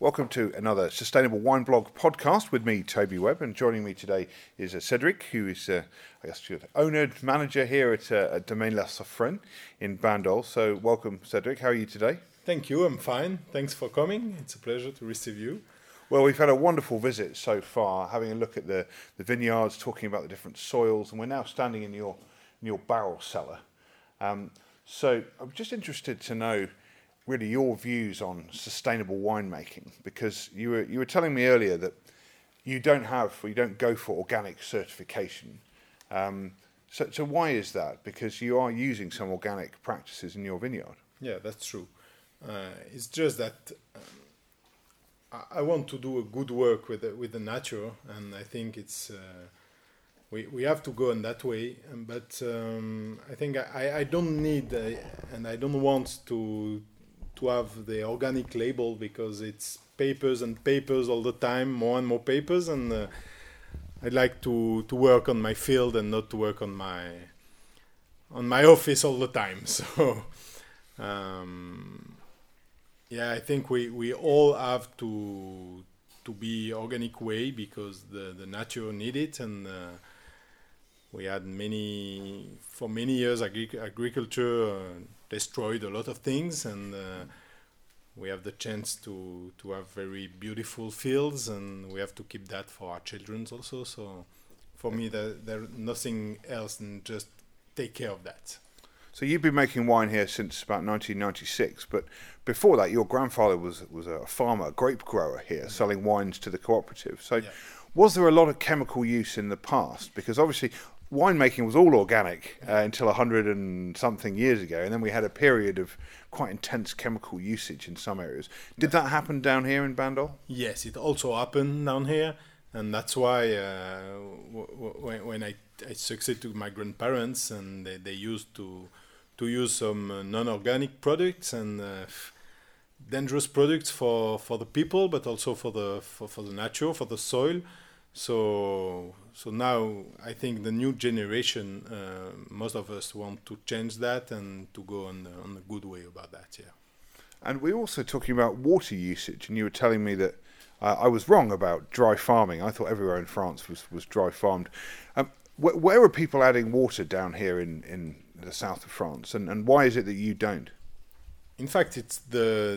Welcome to another Sustainable Wine Blog podcast with me, Toby Webb, and joining me today is uh, Cedric, who is, uh, I guess, the owner manager here at, uh, at Domaine La Suffrène in Bandol. So, welcome, Cedric. How are you today? Thank you. I'm fine. Thanks for coming. It's a pleasure to receive you. Well, we've had a wonderful visit so far, having a look at the, the vineyards, talking about the different soils, and we're now standing in your in your barrel cellar. Um, so, I'm just interested to know really your views on sustainable winemaking because you were you were telling me earlier that you don't have or you don't go for organic certification. Um, so, so why is that? Because you are using some organic practices in your vineyard. Yeah, that's true. Uh, it's just that um, I, want to do a good work with the, with the nature, and I think it's uh, we we have to go in that way. But um, I think I, I don't need uh, and I don't want to to have the organic label because it's papers and papers all the time, more and more papers, and uh, I'd like to to work on my field and not to work on my on my office all the time. So. Um, yeah, I think we, we all have to to be organic way because the, the nature need it and uh, we had many for many years agri- agriculture uh, destroyed a lot of things and uh, we have the chance to to have very beautiful fields and we have to keep that for our children also so for me there there's nothing else than just take care of that so you've been making wine here since about 1996 but before that your grandfather was was a farmer a grape grower here mm-hmm. selling wines to the cooperative so yeah. was there a lot of chemical use in the past because obviously winemaking was all organic uh, until 100 and something years ago, and then we had a period of quite intense chemical usage in some areas. Did that happen down here in Bandol? Yes, it also happened down here, and that's why uh, w- w- when I, I succeeded to my grandparents, and they, they used to to use some uh, non-organic products and uh, dangerous products for, for the people, but also for the for, for the nature, for the soil. So so now I think the new generation, uh, most of us want to change that and to go on on a good way about that. Yeah. And we're also talking about water usage, and you were telling me that uh, I was wrong about dry farming. I thought everywhere in France was was dry farmed. Um, wh- where are people adding water down here in in the south of France, and and why is it that you don't? In fact, it's the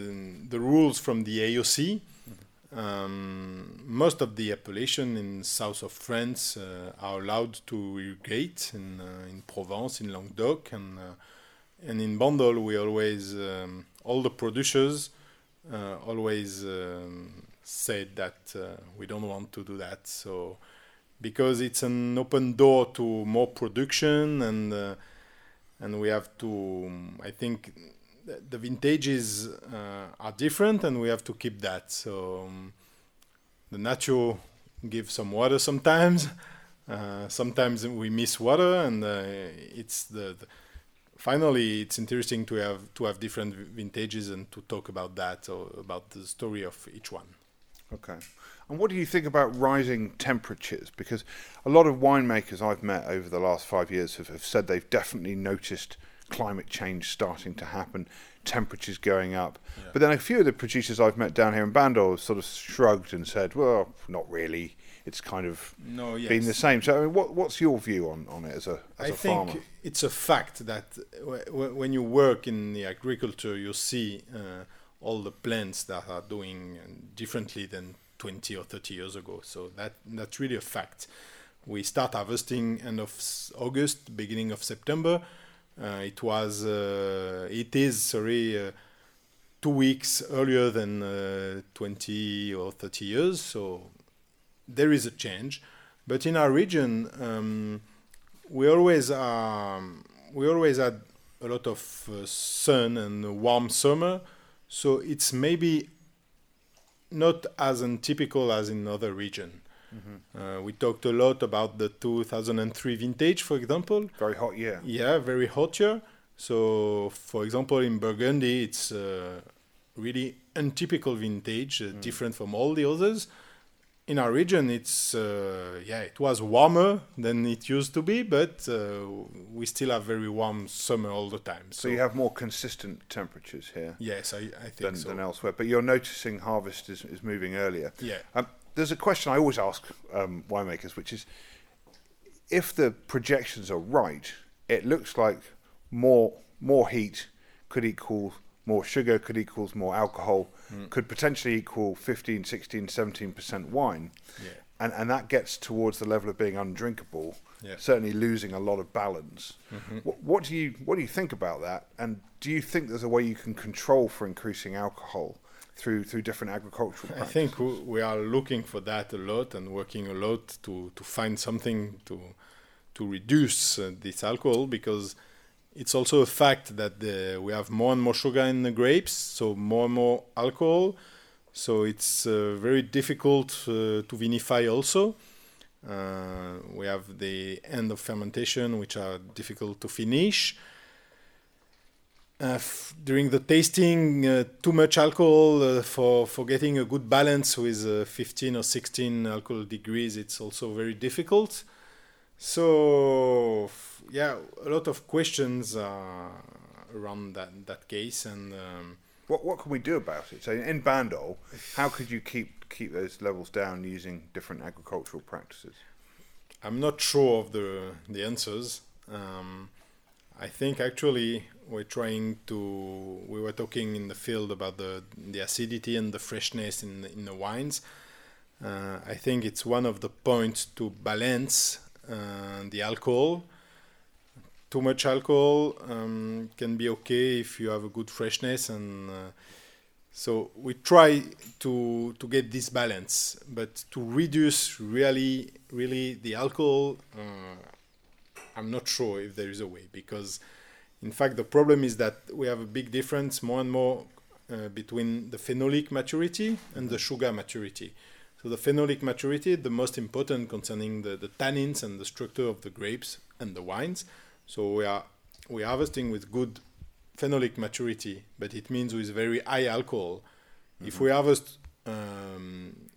the rules from the AOC um, most of the appellation in south of France uh, are allowed to irrigate in uh, in Provence, in Languedoc, and uh, and in Bandol we always um, all the producers uh, always um, said that uh, we don't want to do that. So because it's an open door to more production and uh, and we have to I think the vintages uh, are different and we have to keep that. So um, the nature gives some water sometimes. Uh, sometimes we miss water, and uh, it's the, the, finally it's interesting to have to have different vintages and to talk about that or about the story of each one. Okay. And what do you think about rising temperatures? Because a lot of winemakers I've met over the last five years have, have said they've definitely noticed climate change starting to happen, temperatures going up. Yeah. But then a few of the producers I've met down here in Bandol sort of shrugged and said, well, not really. It's kind of no, yes. been the same. So, I mean, what, what's your view on, on it as a, as I a think it's a fact that w- when you work in the agriculture, you see uh, all the plants that are doing differently than 20 or 30 years ago. So that that's really a fact. We start harvesting end of August, beginning of September uh, it was, uh, it is, sorry, uh, two weeks earlier than 20 or 30 years. So there is a change. But in our region, um, we always um, we always had a lot of uh, sun and warm summer, so it's maybe not as untypical as in other region. Mm-hmm. Uh, we talked a lot about the 2003 vintage, for example. Very hot year. Yeah, very hot year. So, for example, in Burgundy, it's uh, really untypical vintage, uh, mm. different from all the others. in our region, it's uh, yeah, it was warmer than it used to be, but uh, we still have very warm summer all the time. So, you have more consistent temperatures here. Yes, I, I think than, so. than elsewhere. But you're noticing harvest is, is moving earlier. Yeah. Um, there's a question I always ask um, winemakers, which is if the projections are right, it looks like more more heat could equal more sugar, could equals more alcohol, mm. could potentially equal 15, 16, 17% wine. Yeah. And, and that gets towards the level of being undrinkable, yeah. certainly losing a lot of balance. Mm-hmm. What, what, do you, what do you think about that? And do you think there's a way you can control for increasing alcohol? Through, through different agricultural practices? I think we are looking for that a lot and working a lot to, to find something to to reduce uh, this alcohol because it's also a fact that the, we have more and more sugar in the grapes, so more and more alcohol. So it's uh, very difficult uh, to vinify also. Uh, we have the end of fermentation, which are difficult to finish. Uh, f- during the tasting, uh, too much alcohol uh, for, for getting a good balance with 15 or 16 alcohol degrees, it's also very difficult. So yeah, a lot of questions uh, around that that case, and um, what what can we do about it? So in Bandol, how could you keep keep those levels down using different agricultural practices? I'm not sure of the the answers. Um, I think actually we're trying to. We were talking in the field about the the acidity and the freshness in in the wines. Uh, I think it's one of the points to balance uh, the alcohol. Too much alcohol um, can be okay if you have a good freshness, and uh, so we try to to get this balance. But to reduce really, really the alcohol, uh, I'm not sure if there is a way because, in fact, the problem is that we have a big difference more and more uh, between the phenolic maturity and the sugar maturity. So the phenolic maturity, the most important concerning the, the tannins and the structure of the grapes and the wines. So we are we are harvesting with good phenolic maturity, but it means with very high alcohol. Mm-hmm. If we harvest um,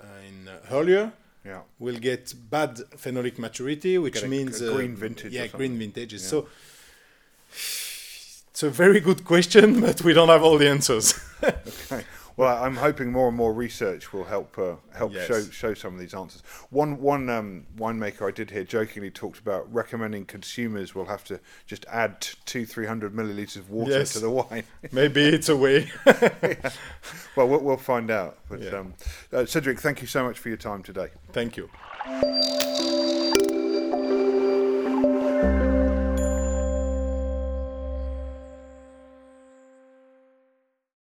uh, in uh, earlier, yeah. we'll get bad phenolic maturity, which a, means a green uh, vintage. Yeah, green vintages. Yeah. So it's a very good question, but we don't have all the answers. okay. Well, I'm hoping more and more research will help uh, help yes. show show some of these answers. One one um, winemaker I did hear jokingly talked about recommending consumers will have to just add two three hundred milliliters of water yes. to the wine. Maybe it's a way. yeah. Well, well, we'll find out. But yeah. um, uh, Cedric, thank you so much for your time today. Thank you.